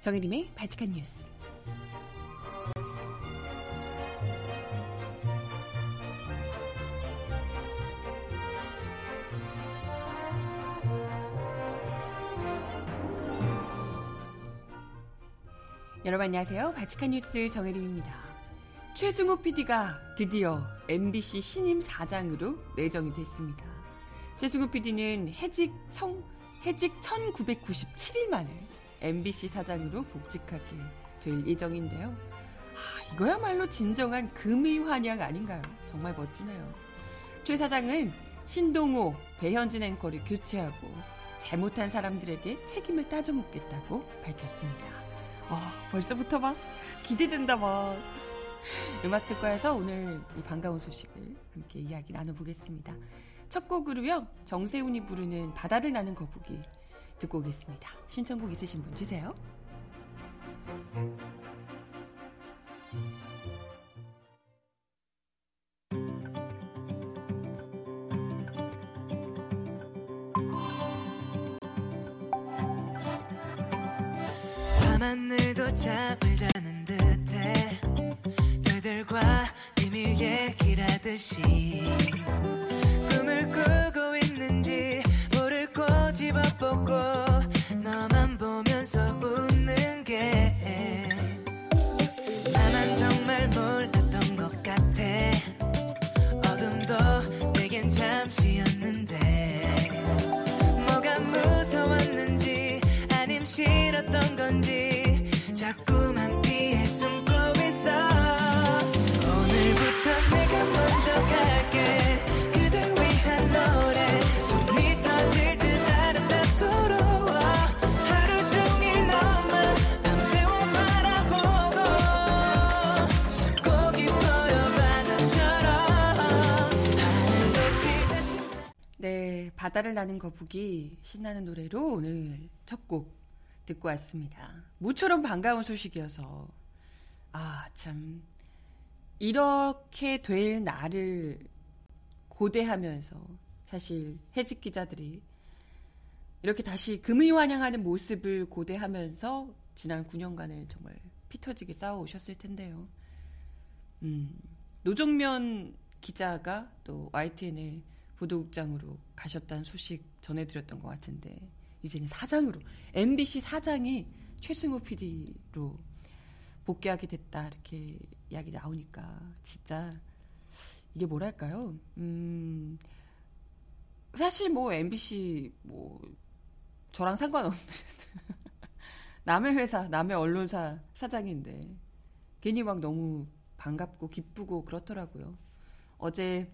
정혜림의 바칙한 뉴스. 여러분 안녕하세요. 바칙한 뉴스 정혜림입니다. 최승호 PD가 드디어 MBC 신임 사장으로 내정이 됐습니다. 최승호 PD는 해직 청, 해직 1997일 만에 MBC 사장으로 복직하게 될 예정인데요. 아, 이거야말로 진정한 금의 환영 아닌가요? 정말 멋지네요. 최 사장은 신동호, 배현진 앵커를 교체하고 잘못한 사람들에게 책임을 따져 묻겠다고 밝혔습니다. 와, 벌써부터 막 기대된다 막. 음악 듣고 해서 오늘 이 반가운 소식을 함께 이야기 나눠보겠습니다. 첫 곡으로요, 정세훈이 부르는 바다를 나는 거북이 듣고 오겠습니다. 신청곡 있으신 분 주세요. 밤하늘도 잠을 자는 듯해 별들과 비밀 얘기라듯이 보고 너만 보면서 웃 바다를 나는 거북이 신나는 노래로 오늘 첫 곡 듣고 왔습니다. 모처럼 반가운 소식이어서 아, 참 이렇게 될 날을 고대하면서 사실 해직 기자들이 이렇게 다시 금의 환영하는 모습을 고대하면서 지난 9년간을 정말 피터지게 싸워오셨을 텐데요. 음, 노정면 기자가 또 YTN의 보도국장으로 가셨다는 소식 전해드렸던 것 같은데 이제는 사장으로 MBC 사장이 최승호 PD로 복귀하게 됐다 이렇게 이야기 나오니까 진짜 이게 뭐랄까요? 음 사실 뭐 MBC 뭐 저랑 상관없는 남의 회사 남의 언론사 사장인데 괜히 막 너무 반갑고 기쁘고 그렇더라고요. 어제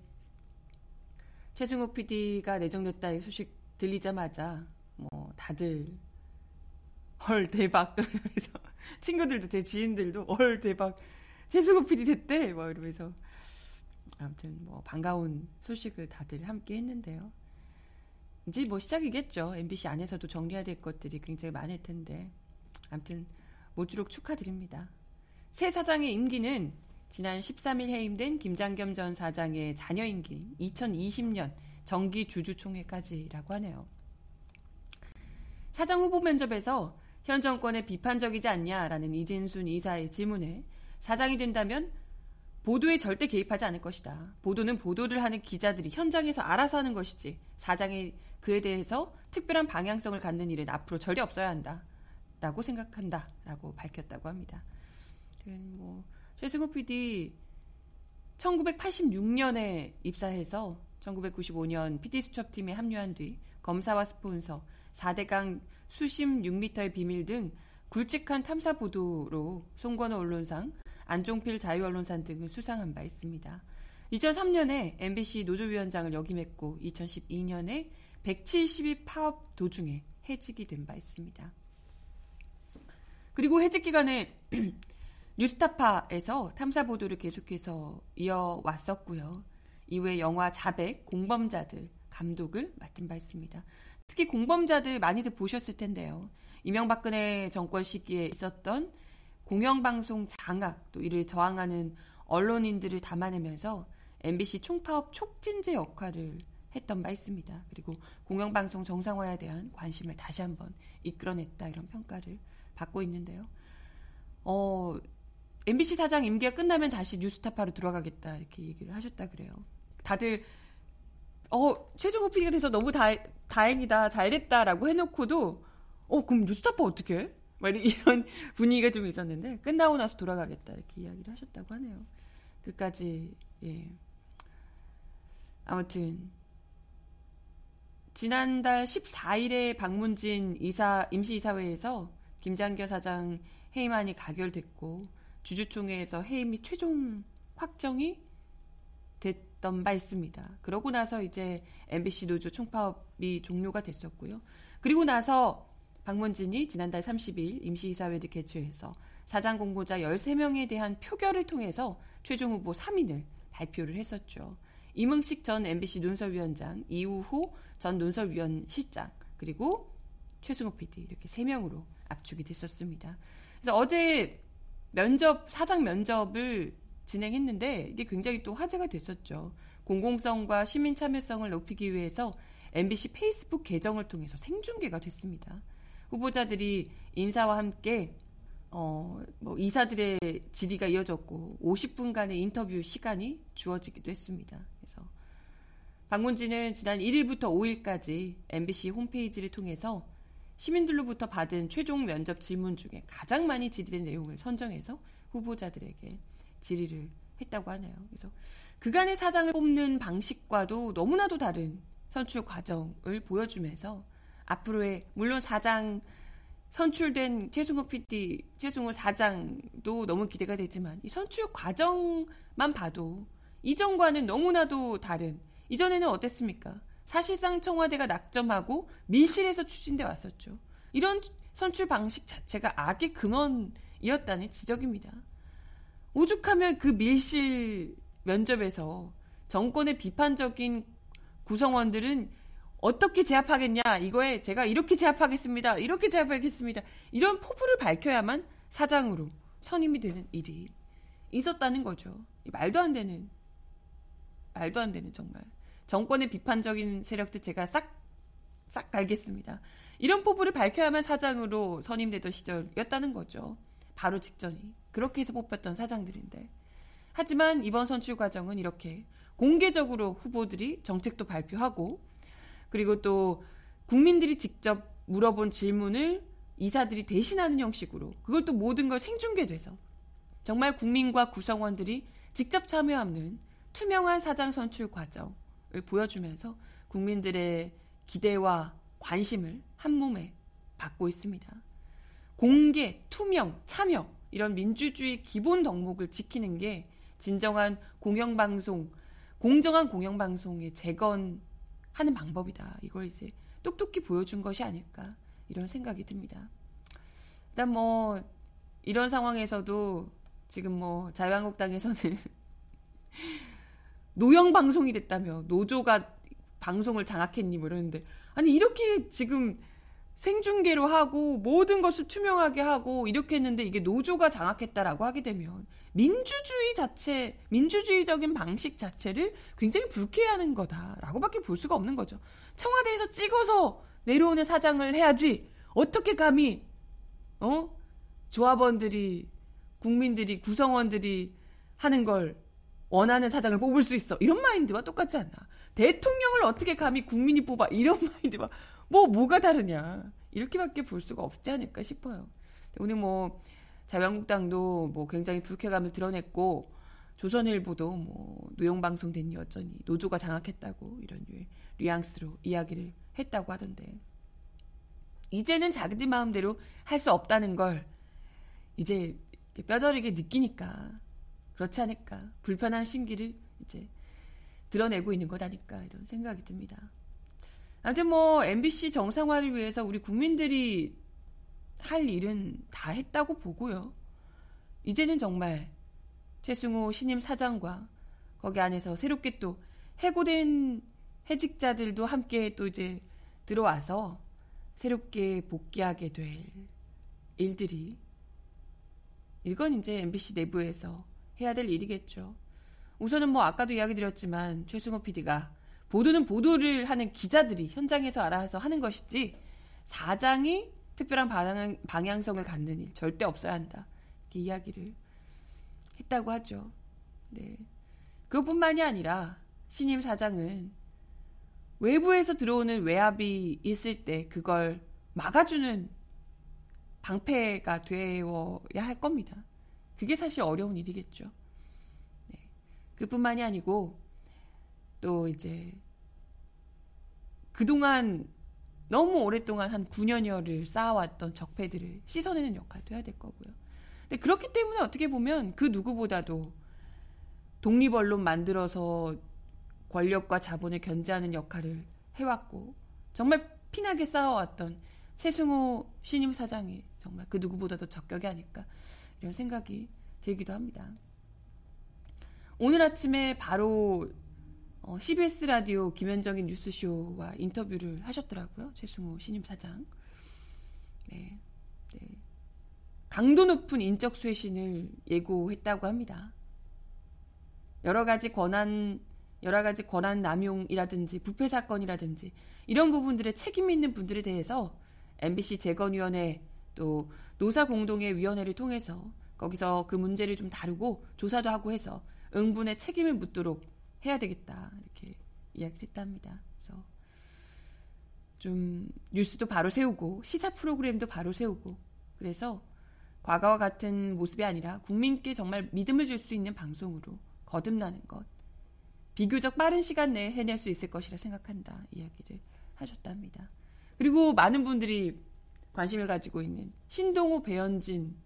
최승호 PD가 내정됐다 이 소식 들리자마자 뭐 다들 헐 대박 이러면서 친구들도 제 지인들도 헐 대박 최승호 PD 됐대 뭐 이러면서 아무튼 뭐 반가운 소식을 다들 함께 했는데요. 이제 뭐 시작이겠죠. MBC 안에서도 정리해야 될 것들이 굉장히 많을 텐데 아무튼 모쪼록 축하드립니다. 새 사장의 임기는 지난 13일 해임된 김장겸 전 사장의 자녀 임기 2020년 정기 주주총회까지라고 하네요. 사장 후보 면접에서 현 정권에 비판적이지 않냐라는 이진순 이사의 질문에 사장이 된다면 보도에 절대 개입하지 않을 것이다. 보도는 보도를 하는 기자들이 현장에서 알아서 하는 것이지 사장이 그에 대해서 특별한 방향성을 갖는 일은 앞으로 절대 없어야 한다. 라고 생각한다. 라고 밝혔다고 합니다. 뭐 최승호 PD 1986년에 입사해서 1995년 PD수첩팀에 합류한 뒤 검사와 스폰서, 4대강 수심 6m의 비밀 등 굵직한 탐사 보도로 송건호 언론상, 안종필 자유언론상 등을 수상한 바 있습니다. 2003년에 MBC 노조위원장을 역임했고 2012년에 172 파업 도중에 해직이 된 바 있습니다. 그리고 해직 기간에 뉴스타파에서 탐사 보도를 계속해서 이어왔었고요. 이후에 영화 자백, 공범자들 감독을 맡은 바 있습니다. 특히 공범자들 많이들 보셨을 텐데요. 이명박근혜 정권 시기에 있었던 공영방송 장악, 또 이를 저항하는 언론인들을 담아내면서 MBC 총파업 촉진제 역할을 했던 바 있습니다. 그리고 공영방송 정상화에 대한 관심을 다시 한번 이끌어냈다 이런 평가를 받고 있는데요. 어, MBC 사장 임기가 끝나면 다시 뉴스타파로 들어가겠다 이렇게 얘기를 하셨다 그래요. 다들 어 최종호 PD가 돼서 너무 다, 다행이다 잘됐다라고 해놓고도 어 그럼 뉴스타파 어떻게 해? 막 이런 분위기가 좀 있었는데 끝나고 나서 돌아가겠다 이렇게 이야기를 하셨다고 하네요. 끝까지 예. 아무튼 지난달 14일에 박문진 이사 임시이사회에서 김장겨 사장 해임안이 가결됐고 주주총회에서 해임이 최종 확정이 됐던 바 있습니다. 그러고 나서 이제 MBC 노조 총파업이 종료가 됐었고요. 그리고 나서 박문진이 지난달 30일 임시이사회를 개최해서 사장 공고자 13명에 대한 표결을 통해서 최종 후보 3인을 발표를 했었죠. 이문식 전 MBC 논설위원장, 이우호 전 논설위원 실장, 그리고 최승호 PD 이렇게 3명으로 압축이 됐었습니다. 그래서 어제 면접, 사장 면접을 진행했는데 이게 굉장히 또 화제가 됐었죠. 공공성과 시민 참여성을 높이기 위해서 MBC 페이스북 계정을 통해서 생중계가 됐습니다. 후보자들이 인사와 함께 어, 뭐 이사들의 질의가 이어졌고 50분간의 인터뷰 시간이 주어지기도 했습니다. 그래서 박문진은 지난 1일부터 5일까지 MBC 홈페이지를 통해서 시민들로부터 받은 최종 면접 질문 중에 가장 많이 질의된 내용을 선정해서 후보자들에게 질의를 했다고 하네요. 그래서 그간의 사장을 뽑는 방식과도 너무나도 다른 선출 과정을 보여주면서 앞으로의 물론 사장 선출된 최승호 PD, 최승호 사장도 너무 기대가 되지만 이 선출 과정만 봐도 이전과는 너무나도 다른 이전에는 어땠습니까? 사실상 청와대가 낙점하고 밀실에서 추진돼 왔었죠. 이런 선출 방식 자체가 악의 근원이었다는 지적입니다. 오죽하면 그 밀실 면접에서 정권의 비판적인 구성원들은 어떻게 제압하겠냐 이거에 제가 이렇게 제압하겠습니다. 이렇게 제압하겠습니다. 이런 포부를 밝혀야만 사장으로 선임이 되는 일이 있었다는 거죠. 말도 안 되는 말도 안 되는 정말 정권의 비판적인 세력들 제가 싹 싹 갈겠습니다. 이런 포부를 밝혀야만 사장으로 선임되던 시절이었다는 거죠. 바로 직전이 그렇게 해서 뽑혔던 사장들인데 하지만 이번 선출 과정은 이렇게 공개적으로 후보들이 정책도 발표하고 그리고 또 국민들이 직접 물어본 질문을 이사들이 대신하는 형식으로 그걸 또 모든 걸 생중계돼서 정말 국민과 구성원들이 직접 참여하는 투명한 사장 선출 과정을 보여주면서 국민들의 기대와 관심을 한 몸에 받고 있습니다. 공개, 투명, 참여 이런 민주주의 기본 덕목을 지키는 게 진정한 공영방송, 공정한 공영방송의 재건 하는 방법이다. 이걸 이제 똑똑히 보여준 것이 아닐까 이런 생각이 듭니다. 일단 뭐 이런 상황에서도 지금 뭐 자유한국당에서는 노영 방송이 됐다며 노조가 방송을 장악했니 뭐 이러는데 아니 이렇게 지금 생중계로 하고 모든 것을 투명하게 하고 이렇게 했는데 이게 노조가 장악했다라고 하게 되면 민주주의 자체, 민주주의적인 방식 자체를 굉장히 불쾌하는 거다라고밖에 볼 수가 없는 거죠. 청와대에서 찍어서 내려오는 사장을 해야지 어떻게 감히 어 조합원들이 국민들이 구성원들이 하는 걸 원하는 사장을 뽑을 수 있어. 이런 마인드와 똑같지 않나. 대통령을 어떻게 감히 국민이 뽑아? 이런 마인드와 뭐 뭐가 다르냐. 이렇게밖에 볼 수가 없지 않을까 싶어요. 오늘 뭐 자유한국당도 뭐 굉장히 불쾌감을 드러냈고 조선일보도 뭐 노영방송 됐니 어쩌니 노조가 장악했다고 이런 뉘앙스로 이야기를 했다고 하던데. 이제는 자기들 마음대로 할 수 없다는 걸 이제 뼈저리게 느끼니까 그렇지 않을까 불편한 심기를 이제 드러내고 있는 것 아닐까 이런 생각이 듭니다. 아무튼 뭐 MBC 정상화를 위해서 우리 국민들이 할 일은 다 했다고 보고요. 이제는 정말 최승호 신임 사장과 거기 안에서 새롭게 또 해고된 해직자들도 함께 또 이제 들어와서 새롭게 복귀하게 될 일들이 이건 이제 MBC 내부에서 해야 될 일이겠죠. 우선은 뭐 아까도 이야기 드렸지만 최승호 PD가 보도는 보도를 하는 기자들이 현장에서 알아서 하는 것이지 사장이 특별한 방향, 방향성을 갖는 일 절대 없어야 한다. 이렇게 이야기를 했다고 하죠. 네. 그것뿐만이 아니라 신임 사장은 외부에서 들어오는 외압이 있을 때 그걸 막아주는 방패가 되어야 할 겁니다. 그게 사실 어려운 일이겠죠. 네. 그뿐만이 아니고 또 이제 그동안 너무 오랫동안 한 9년여를 쌓아왔던 적폐들을 씻어내는 역할도 해야 될 거고요. 근데 그렇기 때문에 어떻게 보면 그 누구보다도 독립 언론 만들어서 권력과 자본을 견제하는 역할을 해왔고 정말 피나게 쌓아왔던 최승호 신임 사장이 정말 그 누구보다도 적격이 아닐까 이런 생각이 들기도 합니다. 오늘 아침에 바로 어, CBS 라디오 김현정의 뉴스쇼와 인터뷰를 하셨더라고요. 최승호 신임 사장. 네, 네. 강도 높은 인적 쇄신을 예고했다고 합니다. 여러 가지 권한 여러 가지 권한 남용이라든지 부패 사건이라든지 이런 부분들에 책임 있는 분들에 대해서 MBC 재건위원회 또 노사 공동회 위원회를 통해서 거기서 그 문제를 좀 다루고 조사도 하고 해서 응분의 책임을 묻도록 해야 되겠다 이렇게 이야기를 했답니다. 그래서 좀 뉴스도 바로 세우고 시사 프로그램도 바로 세우고 그래서 과거와 같은 모습이 아니라 국민께 정말 믿음을 줄 수 있는 방송으로 거듭나는 것 비교적 빠른 시간 내에 해낼 수 있을 것이라 생각한다 이야기를 하셨답니다. 그리고 많은 분들이 관심을 가지고 있는 신동호 배현진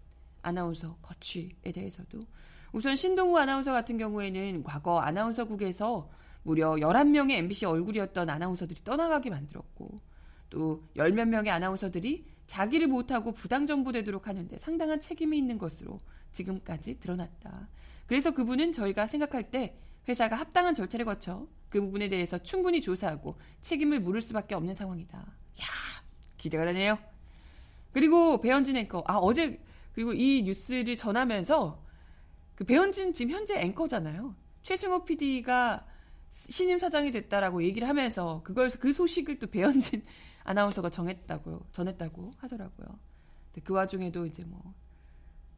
아나운서 거취에 대해서도 우선 신동우 아나운서 같은 경우에는 과거 아나운서국에서 무려 11명의 MBC 얼굴이었던 아나운서들이 떠나가게 만들었고 또 열 몇 명의 아나운서들이 자기를 못하고 부당정보되도록 하는데 상당한 책임이 있는 것으로 지금까지 드러났다. 그래서 그분은 저희가 생각할 때 회사가 합당한 절차를 거쳐 그 부분에 대해서 충분히 조사하고 책임을 물을 수밖에 없는 상황이다. 야 기대가 되네요. 그리고 배현진 앵커, 아, 어제, 그리고 이 뉴스를 전하면서 그 배현진 지금 현재 앵커잖아요. 최승호 PD가 신임 사장이 됐다라고 얘기를 하면서 그걸 그 소식을 또 배현진 아나운서가 정했다고 전했다고 하더라고요. 근데 그 와중에도 이제 뭐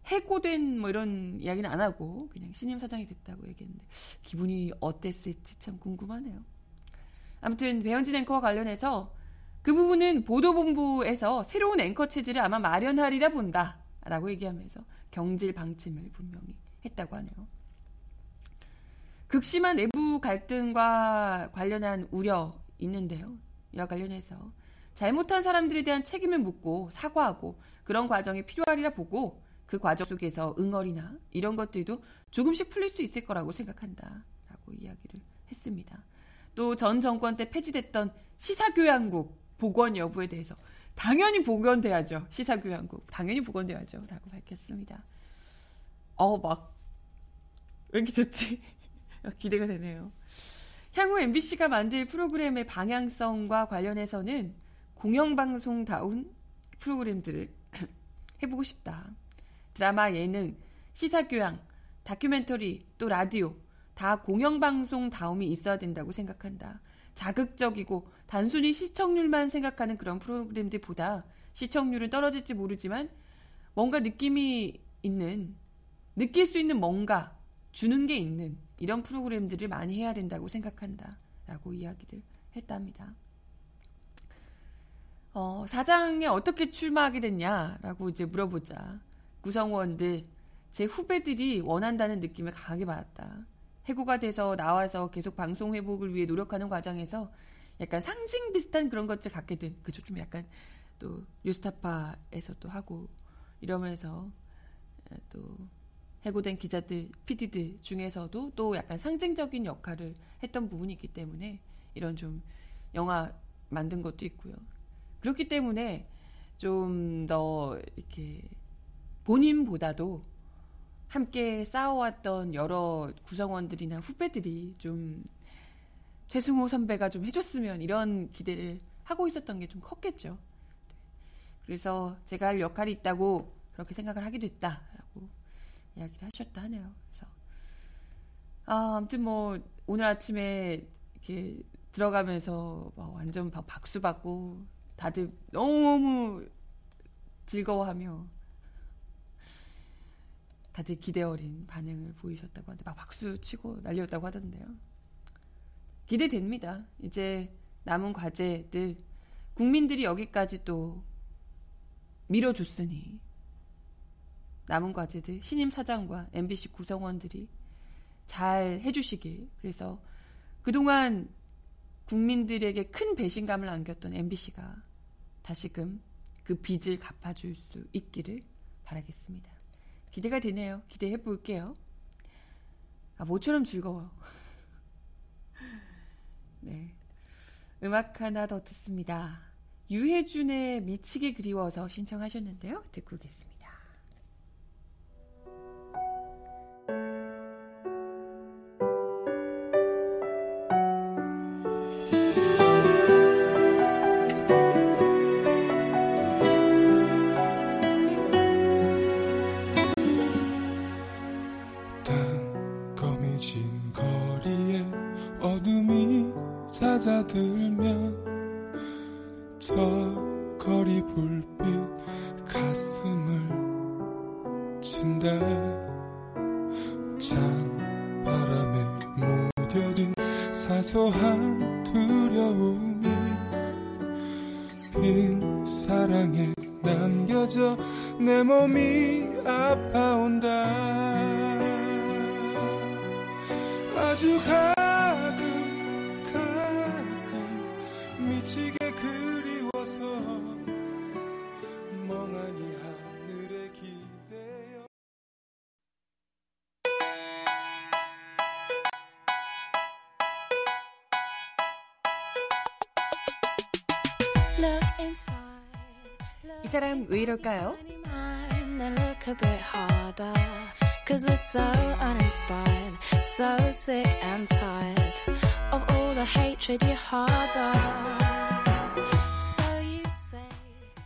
해고된 뭐 이런 이야기는 안 하고 그냥 신임 사장이 됐다고 얘기했는데 기분이 어땠을지 참 궁금하네요. 아무튼 배현진 앵커와 관련해서 그 부분은 보도본부에서 새로운 앵커 체제를 아마 마련하리라 본다라고 얘기하면서 경질 방침을 분명히 했다고 하네요. 극심한 내부 갈등과 관련한 우려 있는데요. 이와 관련해서 잘못한 사람들에 대한 책임을 묻고 사과하고 그런 과정이 필요하리라 보고 그 과정 속에서 응어리나 이런 것들도 조금씩 풀릴 수 있을 거라고 생각한다. 라고 이야기를 했습니다. 또 전 정권 때 폐지됐던 시사교양국 복원 여부에 대해서 당연히 복원돼야죠. 시사교양국. 당연히 복원돼야죠. 라고 밝혔습니다. 어, 막, 왜 이렇게 좋지? 기대가 되네요. 향후 MBC가 만들 프로그램의 방향성과 관련해서는 공영방송다운 프로그램들을 해보고 싶다. 드라마, 예능, 시사교양, 다큐멘터리, 또 라디오, 다 공영방송다움이 있어야 된다고 생각한다. 자극적이고 단순히 시청률만 생각하는 그런 프로그램들보다 시청률은 떨어질지 모르지만 뭔가 느낌이 있는 느낄 수 있는 뭔가 주는 게 있는 이런 프로그램들을 많이 해야 된다고 생각한다. 라고 이야기를 했답니다. 어, 사장에 어떻게 출마하게 됐냐라고 이제 물어보자. 구성원들, 제 후배들이 원한다는 느낌을 강하게 받았다. 해고가 돼서 나와서 계속 방송 회복을 위해 노력하는 과정에서 약간 상징 비슷한 그런 것들 갖게 된, 그죠? 좀 약간 또 뉴스타파에서 또 하고 이러면서 또 해고된 기자들, PD들 중에서도 또 약간 상징적인 역할을 했던 부분이 있기 때문에 이런 좀 영화 만든 것도 있고요. 그렇기 때문에 좀 더 이렇게 본인보다도 함께 싸워왔던 여러 구성원들이나 후배들이 좀 최승호 선배가 좀 해줬으면 이런 기대를 하고 있었던 게 좀 컸겠죠. 그래서 제가 할 역할이 있다고 그렇게 생각을 하게 됐다라고 이야기를 하셨다 하네요. 그래서 아, 아무튼 뭐 오늘 아침에 이렇게 들어가면서 막 완전 박수 받고 다들 너무 즐거워하며 다들 기대 어린 반응을 보이셨다고 하는데 막 박수 치고 난리였다고 하던데요. 기대됩니다. 이제 남은 과제들 국민들이 여기까지 또 밀어줬으니 남은 과제들 신임 사장과 MBC 구성원들이 잘 해주시길 그래서 그동안 국민들에게 큰 배신감을 안겼던 MBC가 다시금 그 빚을 갚아줄 수 있기를 바라겠습니다. 기대가 되네요. 기대해 볼게요. 아, 모처럼 즐거워. 네. 음악 하나 더 듣습니다. 유해준의 미치게 그리워서 신청하셨는데요. 듣고 오겠습니다. 이 이럴까요? Cause we're so uninspired, so sick and tired of all the hatred you harbor.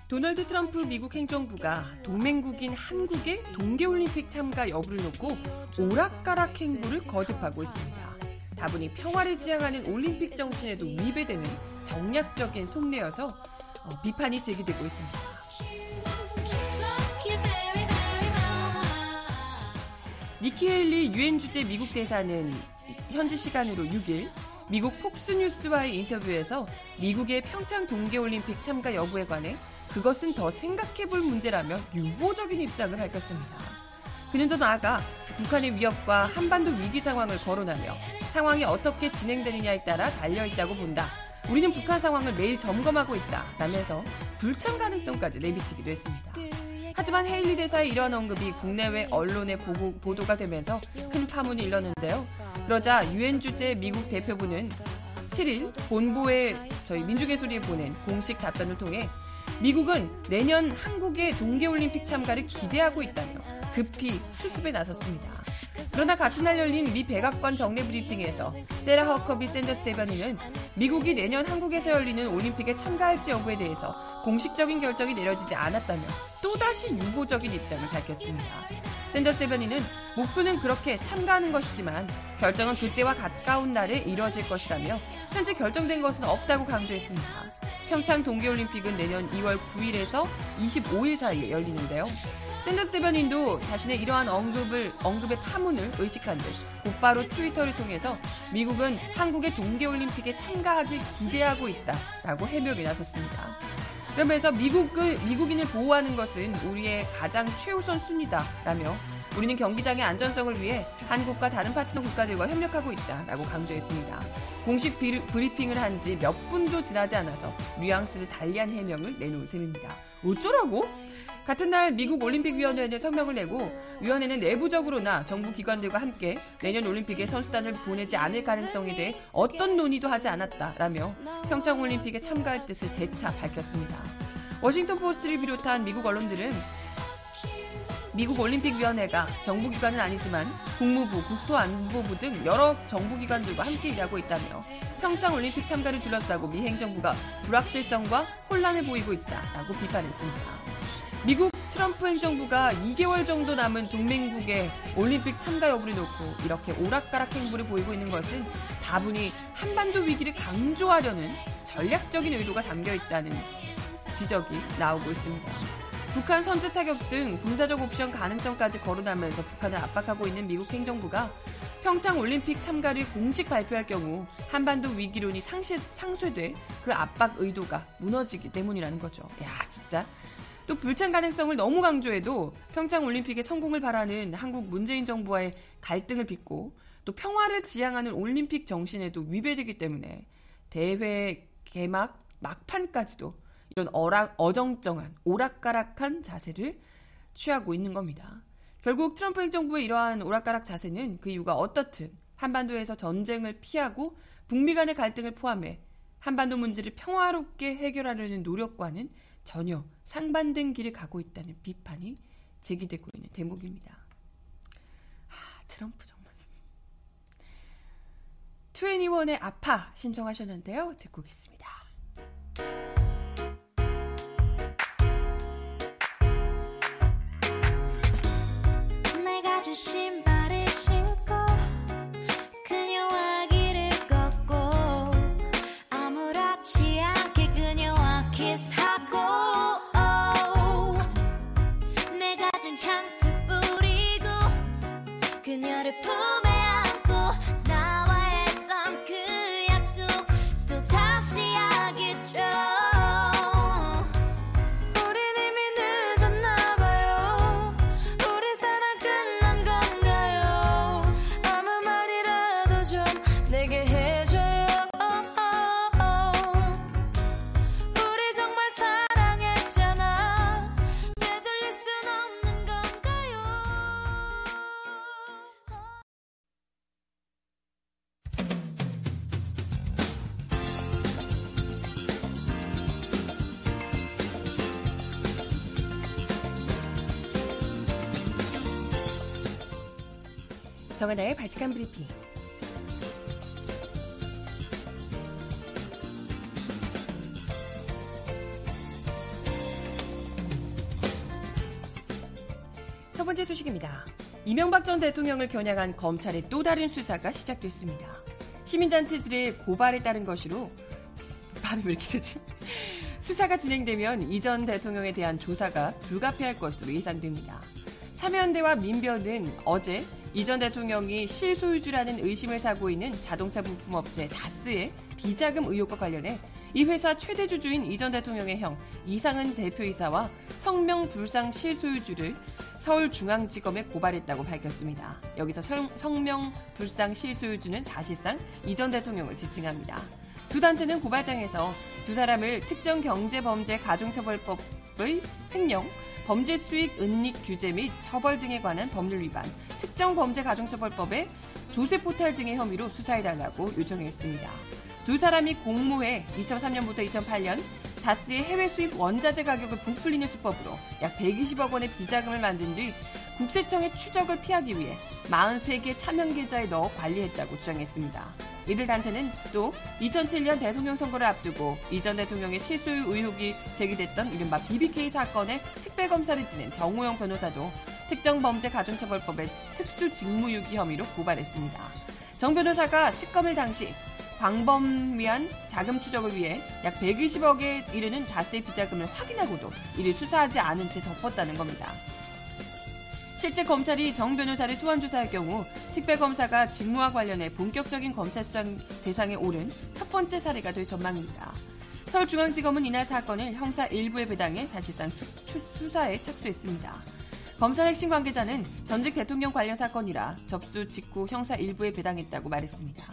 도널드 트럼프 미국 행정부가 동맹국인 한국의 동계올림픽 참가 여부를 놓고 오락가락 행보를 거듭하고 있습니다. 다분히 평화를 지향하는 올림픽 정신에도 위배되는 정략적인 속내여서 어, 비판이 제기되고 있습니다. 니키 헬리 유엔 주재 미국 대사는 현지 시간으로 6일 미국 폭스뉴스와의 인터뷰에서 미국의 평창 동계올림픽 참가 여부에 관해 그것은 더 생각해볼 문제라며 유보적인 입장을 밝혔습니다. 그는 더 나아가 북한의 위협과 한반도 위기 상황을 거론하며 상황이 어떻게 진행되느냐에 따라 달려있다고 본다. 우리는 북한 상황을 매일 점검하고 있다. 라면서 불참 가능성까지 내비치기도 했습니다. 하지만 헤일리 대사의 이러한 언급이 국내외 언론의 보고, 보도가 되면서 큰 파문이 일렀는데요. 그러자 유엔 주재 미국 대표부는 7일 본부에 저희 민주개소리에 보낸 공식 답변을 통해 미국은 내년 한국의 동계올림픽 참가를 기대하고 있다며 급히 수습에 나섰습니다. 그러나 같은 날 열린 미 백악관 정례 브리핑에서 세라 허커비 샌더스 대변인은 미국이 내년 한국에서 열리는 올림픽에 참가할지 여부에 대해서 공식적인 결정이 내려지지 않았다며 또다시 유보적인 입장을 밝혔습니다. 샌더스 대변인은 목표는 그렇게 참가하는 것이지만 결정은 그때와 가까운 날에 이뤄질 것이라며 현재 결정된 것은 없다고 강조했습니다. 평창 동계올림픽은 내년 2월 9일에서 25일 사이에 열리는데요. 샌더스 대변인도 자신의 이러한 언급을 언급의 파문을 의식한 듯 곧바로 트위터를 통해서 미국은 한국의 동계올림픽에 참가하길 기대하고 있다라고 해명에 나섰습니다. 그러면서 미국을 미국인을 보호하는 것은 우리의 가장 최우선 순위다라며 우리는 경기장의 안전성을 위해 한국과 다른 파트너 국가들과 협력하고 있다라고 강조했습니다. 공식 브리핑을 한 지 몇 분도 지나지 않아서 뉘앙스를 달리한 해명을 내놓은 셈입니다. 어쩌라고? 같은 날 미국 올림픽위원회는 성명을 내고 위원회는 내부적으로나 정부 기관들과 함께 내년 올림픽에 선수단을 보내지 않을 가능성에 대해 어떤 논의도 하지 않았다라며 평창 올림픽에 참가할 뜻을 재차 밝혔습니다. 워싱턴 포스트를 비롯한 미국 언론들은 미국 올림픽위원회가 정부기관은 아니지만 국무부, 국토안보부 등 여러 정부기관들과 함께 일하고 있다며 평창 올림픽 참가를 둘러싸고 미 행정부가 불확실성과 혼란을 보이고 있다라고 비판했습니다. 미국 트럼프 행정부가 2개월 정도 남은 동맹국의 올림픽 참가 여부를 놓고 이렇게 오락가락 행보를 보이고 있는 것은 다분히 한반도 위기를 강조하려는 전략적인 의도가 담겨 있다는 지적이 나오고 있습니다. 북한 선제 타격 등 군사적 옵션 가능성까지 거론하면서 북한을 압박하고 있는 미국 행정부가 평창 올림픽 참가를 공식 발표할 경우 한반도 위기론이 상시, 상쇄돼 그 압박 의도가 무너지기 때문이라는 거죠. 야, 진짜. 또 불참 가능성을 너무 강조해도 평창 올림픽의 성공을 바라는 한국 문재인 정부와의 갈등을 빚고 또 평화를 지향하는 올림픽 정신에도 위배되기 때문에 대회 개막 막판까지도 이런 어락, 어정쩡한 오락가락한 자세를 취하고 있는 겁니다. 결국 트럼프 행정부의 이러한 오락가락 자세는 그 이유가 어떻든 한반도에서 전쟁을 피하고 북미 간의 갈등을 포함해 한반도 문제를 평화롭게 해결하려는 노력과는 전혀 상반된 길을 가고 있다는 비판이 제기되고 있는 대목입니다. 하, 트럼프 정말. 2NE1의 아파 신청하셨는데요. 듣고 오겠습니다. 신발을 신고 정하나의 발칙한 브리핑. 첫 번째 소식입니다. 이명박 전 대통령을 겨냥한 검찰의 또 다른 수사가 시작됐습니다. 시민단체들의 고발에 따른 것으로 발음을 이렇게 쓰지? 수사가 진행되면 이 전 대통령에 대한 조사가 불가피할 것으로 예상됩니다. 참여연대와 민변은 어제 이전 대통령이 실소유주라는 의심을 사고 있는 자동차 부품업체 다스의 비자금 의혹과 관련해 이 회사 최대 주주인 이전 대통령의 형 이상은 대표이사와 성명 불상 실소유주를 서울중앙지검에 고발했다고 밝혔습니다. 여기서 성명 불상 실소유주는 사실상 이전 대통령을 지칭합니다. 두 단체는 고발장에서 두 사람을 특정 경제범죄 가중처벌법의 횡령, 범죄 수익 은닉 규제 및 처벌 등에 관한 법률 위반, 특정 범죄 가중처벌법에 조세 포탈 등의 혐의로 수사해달라고 요청했습니다. 두 사람이 공모해 2003년부터 2008년 다스의 해외 수입 원자재 가격을 부풀리는 수법으로 약 120억 원의 비자금을 만든 뒤 국세청의 추적을 피하기 위해 43개 차명 계좌에 넣어 관리했다고 주장했습니다. 이들 단체는 또 2007년 대통령 선거를 앞두고 이전 대통령의 실소유 의혹이 제기됐던 이른바 BBK 사건의 특별검사를 지낸 정호영 변호사도 특정 범죄 가중처벌법의 특수 직무유기 혐의로 고발했습니다. 정 변호사가 특검을 당시 광범위한 자금 추적을 위해 약 120억에 이르는 다스의 비자금을 확인하고도 이를 수사하지 않은 채 덮었다는 겁니다. 실제 검찰이 정 변호사를 소환 조사할 경우 특별 검사가 직무와 관련해 본격적인 검찰 수사 대상에 오른 첫 번째 사례가 될 전망입니다. 서울중앙지검은 이날 사건을 형사 일부에 배당해 사실상 수, 수사에 착수했습니다. 검찰 핵심 관계자는 전직 대통령 관련 사건이라 접수 직후 형사 일부에 배당했다고 말했습니다.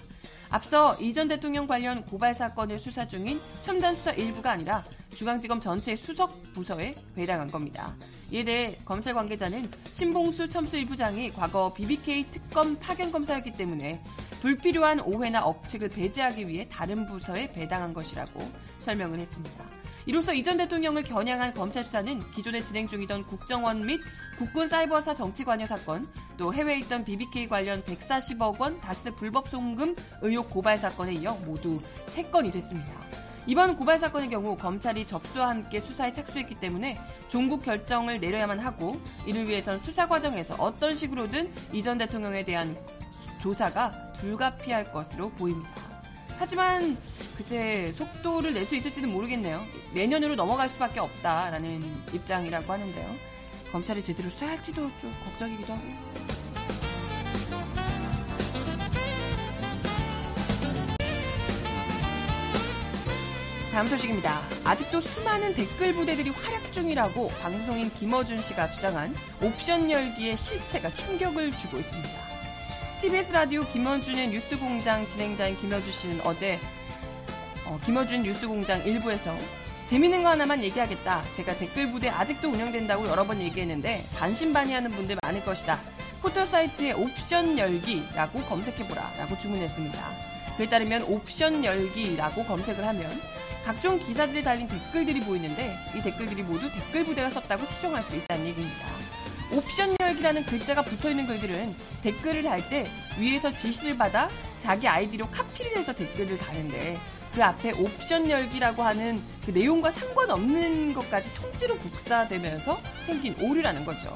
앞서 이 전 대통령 관련 고발 사건을 수사 중인 첨단 수사 일부가 아니라 중앙지검 전체 수석 부서에 배당한 겁니다. 이에 대해 검찰 관계자는 신봉수 첨수 일부장이 과거 BBK 특검 파견 검사였기 때문에 불필요한 오해나 억측을 배제하기 위해 다른 부서에 배당한 것이라고 설명을 했습니다. 이로써 이전 대통령을 겨냥한 검찰 수사는 기존에 진행 중이던 국정원 및 국군 사이버사 정치 관여 사건, 또 해외에 있던 BBK 관련 140억 원 다스 불법 송금 의혹 고발 사건에 이어 모두 3건이 됐습니다. 이번 고발 사건의 경우 검찰이 접수와 함께 수사에 착수했기 때문에 종국 결정을 내려야만 하고 이를 위해선 수사 과정에서 어떤 식으로든 이전 대통령에 대한 조사가 불가피할 것으로 보입니다. 하지만 글쎄 속도를 낼 수 있을지는 모르겠네요. 내년으로 넘어갈 수밖에 없다라는 입장이라고 하는데요. 검찰이 제대로 수사할지도 좀 걱정이기도 하고. 다음 소식입니다. 아직도 수많은 댓글 부대들이 활약 중이라고 방송인 김어준 씨가 주장한 옵션 열기의 실체가 충격을 주고 있습니다. TBS 라디오 김어준의 뉴스공장 진행자인 김어준 씨는 어제 어, 김어준 뉴스공장 일부에서 재밌는 거 하나만 얘기하겠다. 제가 댓글 부대 아직도 운영된다고 여러 번 얘기했는데 반신반의하는 분들 많을 것이다. 포털 사이트에 옵션 열기라고 검색해보라 라고 주문했습니다. 그에 따르면 옵션 열기라고 검색을 하면 각종 기사들이 달린 댓글들이 보이는데 이 댓글들이 모두 댓글 부대가 썼다고 추정할 수 있다는 얘기입니다. 옵션 열기라는 글자가 붙어 있는 글들은 댓글을 달 때 위에서 지시를 받아 자기 아이디로 카피를 해서 댓글을 다는데 그 앞에 옵션 열기라고 하는 그 내용과 상관없는 것까지 통째로 복사되면서 생긴 오류라는 거죠.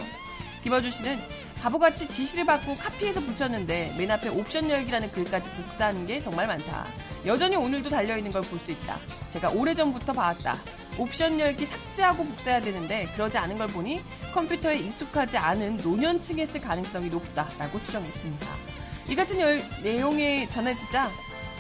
김어준 씨는 바보같이 지시를 받고 카피해서 붙였는데 맨 앞에 옵션 열기라는 글까지 복사하는 게 정말 많다. 여전히 오늘도 달려있는 걸 볼 수 있다. 제가 오래전부터 봐왔다. 옵션 열기 삭제하고 복사해야 되는데 그러지 않은 걸 보니 컴퓨터에 익숙하지 않은 노년층에 쓸 가능성이 높다라고 추정했습니다. 이 같은 열, 내용이 전해지자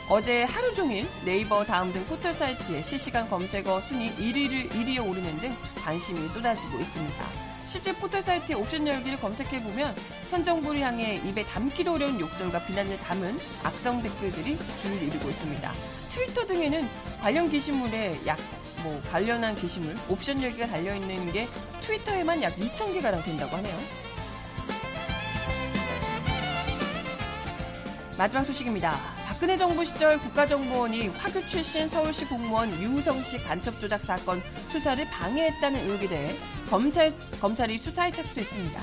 어제 하루 종일 네이버 다음 등 포털 사이트에 실시간 검색어 순위 1위를 1위에 오르는 등 관심이 쏟아지고 있습니다. 실제 포털 사이트의 옵션 열기를 검색해보면 현 정부를 향해 입에 담기도 어려운 욕설과 비난을 담은 악성 댓글들이 줄을 이루고 있습니다. 트위터 등에는 관련 게시물에 약, 뭐, 관련한 게시물, 옵션 열기가 달려 있는 게 트위터에만 약 2,000개가량 된다고 하네요. 마지막 소식입니다. 박근혜 정부 시절 국가정보원이 화교 출신 서울시 공무원 유우성 씨 간첩 조작 사건 수사를 방해했다는 의혹에 대해 검찰, 검찰이 수사에 착수했습니다.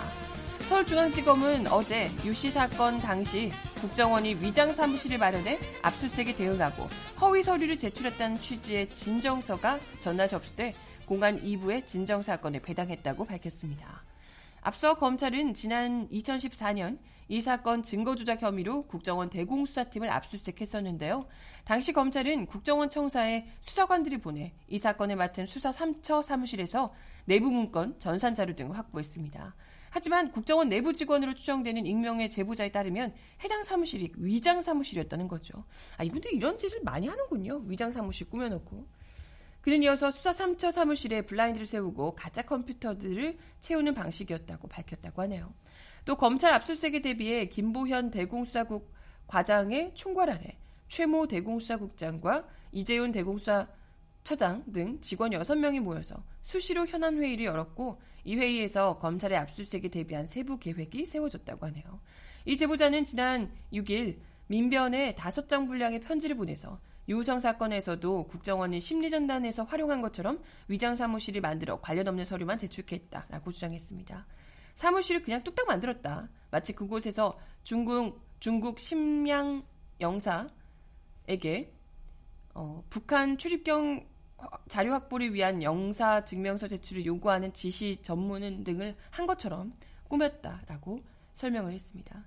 서울중앙지검은 어제 유씨 사건 당시 국정원이 위장 사무실을 마련해 압수수색에 대응하고 허위 서류를 제출했다는 취지의 진정서가 전날 접수돼 공안 2부의 진정 사건에 배당했다고 밝혔습니다. 앞서 검찰은 지난 2014년 이 사건 증거조작 혐의로 국정원 대공수사팀을 압수수색했었는데요. 당시 검찰은 국정원 청사에 수사관들이 보내 이 사건을 맡은 수사 3처 사무실에서 내부 문건, 전산 자료 등을 확보했습니다. 하지만 국정원 내부 직원으로 추정되는 익명의 제보자에 따르면 해당 사무실이 위장 사무실이었다는 거죠. 아, 이분들 이런 짓을 많이 하는군요. 위장 사무실 꾸며놓고. 그는 이어서 수사 3처 사무실에 블라인드를 세우고 가짜 컴퓨터들을 채우는 방식이었다고 밝혔다고 하네요. 또 검찰 압수수색에 대비해 김보현 대공수사국 과장의 총괄 아래 최모 대공수사국장과 이재훈 대공수사 처장 등 직원 6명이 모여서 수시로 현안 회의를 열었고 이 회의에서 검찰의 압수수색에 대비한 세부 계획이 세워졌다고 하네요. 이 제보자는 지난 6일 민변에 5장 분량의 편지를 보내서 유우성 사건에서도 국정원이 심리전단에서 활용한 것처럼 위장 사무실을 만들어 관련 없는 서류만 제출했다라고 주장했습니다. 사무실을 그냥 뚝딱 만들었다. 마치 그곳에서 중국 중국 심양 영사에게 어, 북한 출입경 자료 확보를 위한 영사 증명서 제출을 요구하는 지시 전문 등을 한 것처럼 꾸몄다라고 설명을 했습니다.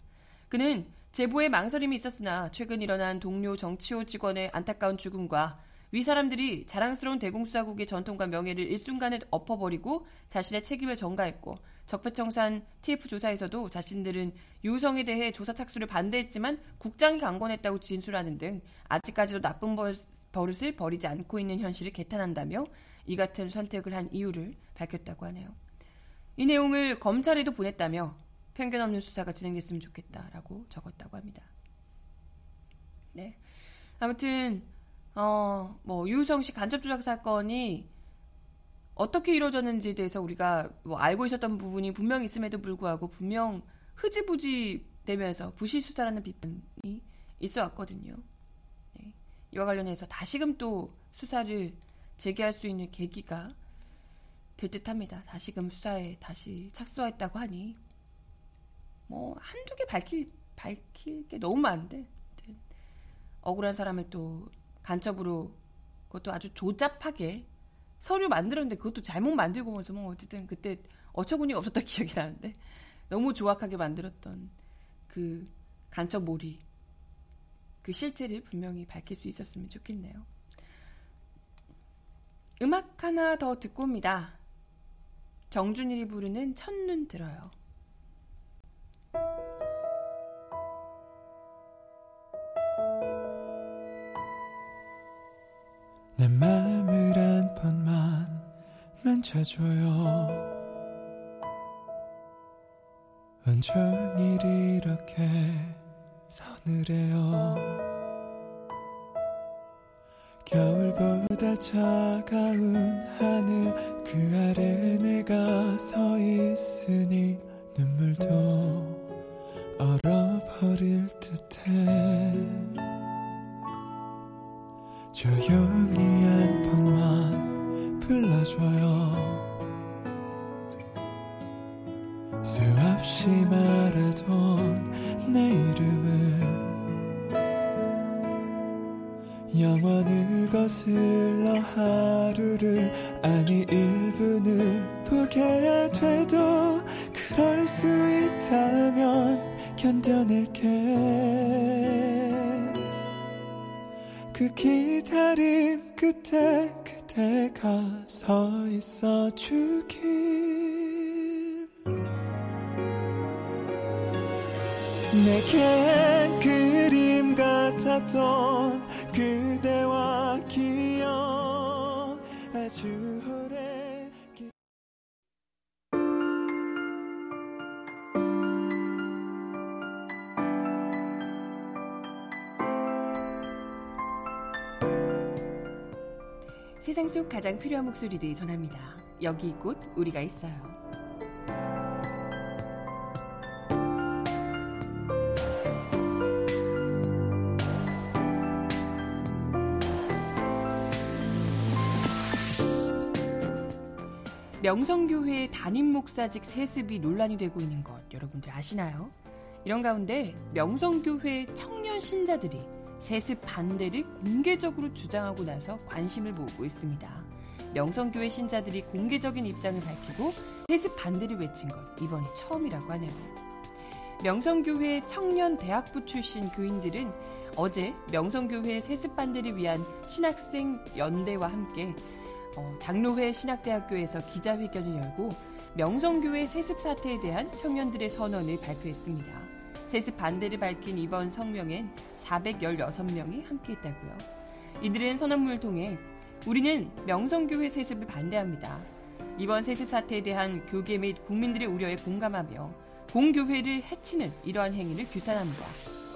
그는 제보에 망설임이 있었으나 최근 일어난 동료 정치호 직원의 안타까운 죽음과 위 사람들이 자랑스러운 대공수사국의 전통과 명예를 일순간에 엎어버리고 자신의 책임을 전가했고 적폐청산 TF 조사에서도 자신들은 유성에 대해 조사 착수를 반대했지만 국장이 강권했다고 진술하는 등 아직까지도 나쁜 버릇을 버리지 않고 있는 현실을 개탄한다며 이 같은 선택을 한 이유를 밝혔다고 하네요. 이 내용을 검찰에도 보냈다며 편견 없는 수사가 진행됐으면 좋겠다라고 적었다고 합니다. 네. 아무튼 어, 뭐 유성 씨 간접 조작 사건이 어떻게 이루어졌는지에 대해서 우리가 뭐 알고 있었던 부분이 분명 있음에도 불구하고 분명 흐지부지 되면서 부실 수사라는 비판이 있어 왔거든요. 네. 이와 관련해서 다시금 또 수사를 재개할 수 있는 계기가 될 듯합니다. 다시금 수사에 다시 착수했다고 하니 뭐 한두 개 밝힐 밝힐 게 너무 많은데 억울한 사람을 또 간첩으로 그것도 아주 조잡하게 서류 만들었는데 그것도 잘못 만들고 뭐서 뭐 어쨌든 그때 어처구니 없었던 기억이 나는데 너무 조악하게 만들었던 그 간첩 몰이 그 실체를 분명히 밝힐 수 있었으면 좋겠네요. 음악 하나 더 듣고 옵니다. 정준일이 부르는 첫눈 들어요. 내 맘을 한 번만 만져줘요 온종일 이렇게 서늘해요. 겨울보다 차가운 하늘 그 아래 내가 서 있으니 눈물도 얼어버릴 듯해. 조용히 한 번만 불러줘요. 수없이 말하던 내 이름을 영원을 거슬러 하루를 아니 1분을 보게 돼도 그럴 수 있다면 견뎌낼게. 그 기다림 끝에 그대가 서 있어 주길 내겐 그림 같았던 그대와 기억 아주 오래 세상 속 가장 필요한 목소리를 전합니다. 여기 곧 우리가 있어요. 명성교회 담임 목사직 세습이 논란이 되고 있는 것 여러분들 아시나요? 이런 가운데 명성교회 청년 신자들이 세습 반대를 공개적으로 주장하고 나서 관심을 모으고 있습니다. 명성교회 신자들이 공개적인 입장을 밝히고 세습 반대를 외친 것 이번이 처음이라고 하네요. 명성교회 청년 대학부 출신 교인들은 어제 명성교회 세습 반대를 위한 신학생 연대와 함께 어, 장로회 신학대학교에서 기자회견을 열고 명성교회 세습 사태에 대한 청년들의 선언을 발표했습니다. 세습 반대를 밝힌 이번 성명엔 416명이 함께했다고요. 이들은 선언문을 통해 우리는 명성교회 세습을 반대합니다. 이번 세습 사태에 대한 교계 및 국민들의 우려에 공감하며 공교회를 해치는 이러한 행위를 규탄합니다.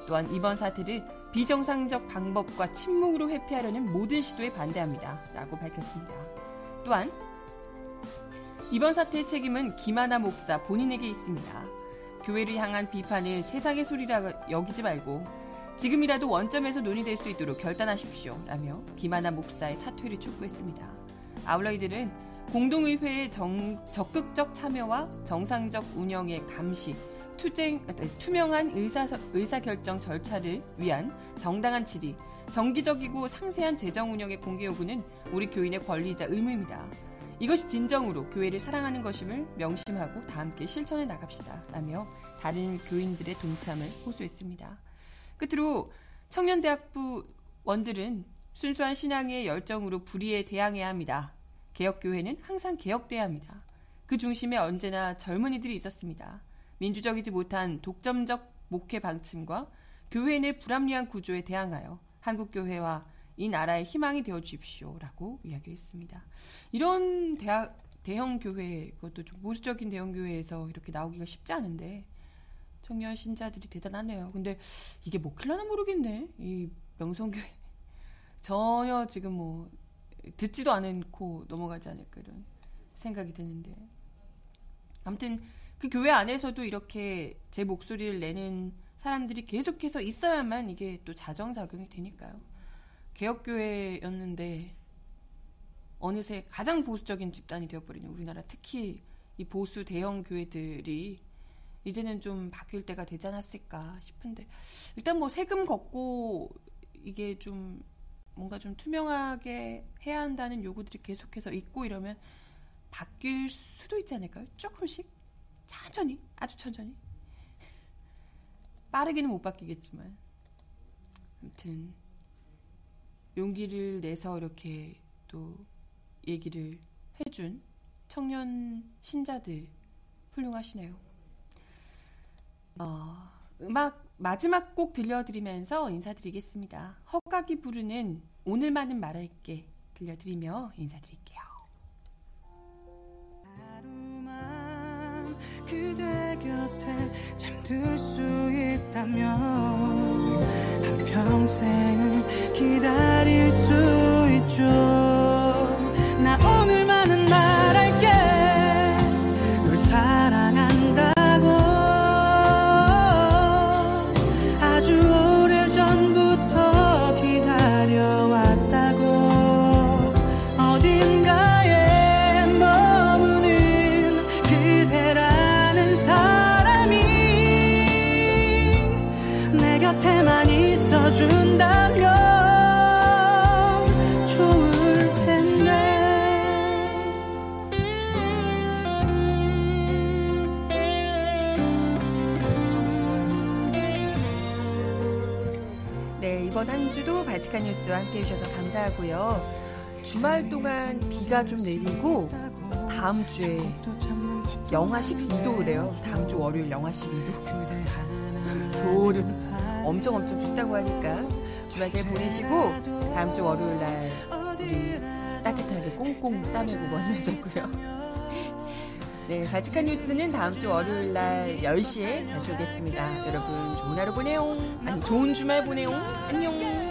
또한 이번 사태를 비정상적 방법과 침묵으로 회피하려는 모든 시도에 반대합니다. 라고 밝혔습니다. 또한 이번 사태의 책임은 김하나 목사 본인에게 있습니다. 교회를 향한 비판을 세상의 소리라 여기지 말고 지금이라도 원점에서 논의될 수 있도록 결단하십시오. 라며 김하나 목사의 사퇴를 촉구했습니다. 아울러 이들은 공동의회의 정, 적극적 참여와 정상적 운영의 감시, 투쟁, 투명한 의사, 의사결정 절차를 위한 정당한 질의, 정기적이고 상세한 재정 운영의 공개 요구는 우리 교인의 권리이자 의무입니다. 이것이 진정으로 교회를 사랑하는 것임을 명심하고 다 함께 실천해 나갑시다. 라며 다른 교인들의 동참을 호소했습니다. 끝으로 청년대학부 원들은 순수한 신앙의 열정으로 불의에 대항해야 합니다. 개혁교회는 항상 개혁돼야 합니다. 그 중심에 언제나 젊은이들이 있었습니다. 민주적이지 못한 독점적 목회 방침과 교회 내 불합리한 구조에 대항하여 한국교회와 이 나라의 희망이 되어 주십시오라고 이야기했습니다. 이런 대학 대형 교회 그것도 좀 보수적인 대형 교회에서 이렇게 나오기가 쉽지 않은데 청년 신자들이 대단하네요. 근데 이게 먹힐려나 모르겠네. 이 명성교회 전혀 지금 뭐 듣지도 않고 넘어가지 않을까 이런 생각이 드는데 아무튼 그 교회 안에서도 이렇게 제 목소리를 내는 사람들이 계속해서 있어야만 이게 또 자정작용이 되니까요. 개혁교회였는데 어느새 가장 보수적인 집단이 되어버리는 우리나라 특히 이 보수 대형 교회들이 이제는 좀 바뀔 때가 되지 않았을까 싶은데 일단 뭐 세금 걷고 이게 좀 뭔가 좀 투명하게 해야 한다는 요구들이 계속해서 있고 이러면 바뀔 수도 있지 않을까요? 조금씩 천천히 아주 천천히 빠르게는 못 바뀌겠지만 아무튼 용기를 내서 이렇게 또 얘기를 해준 청년 신자들 훌륭하시네요. 어, 음악 마지막 곡 들려드리면서 인사드리겠습니다. 헛각이 부르는 오늘만은 말할게 들려드리며 인사드릴게요. 그대 곁에 잠들 수 있다면 한평생을 기다릴 수 있죠 발칙한 뉴스와 함께 해주셔서 감사하고요. 주말 동안 비가 좀 내리고 다음 주에 영하 12도래요. 다음 주 월요일 영하 12도. 소름 엄청 엄청 춥다고 하니까 주말 잘 보내시고 다음 주 월요일 날 우리 따뜻하게 꽁꽁 싸매고 만나자고요. 네, 바칙한 뉴스는 다음 주 월요일 날 10시에 다시 오겠습니다. 여러분 좋은 하루 보내요. 아니 좋은 주말 보내요. 안녕.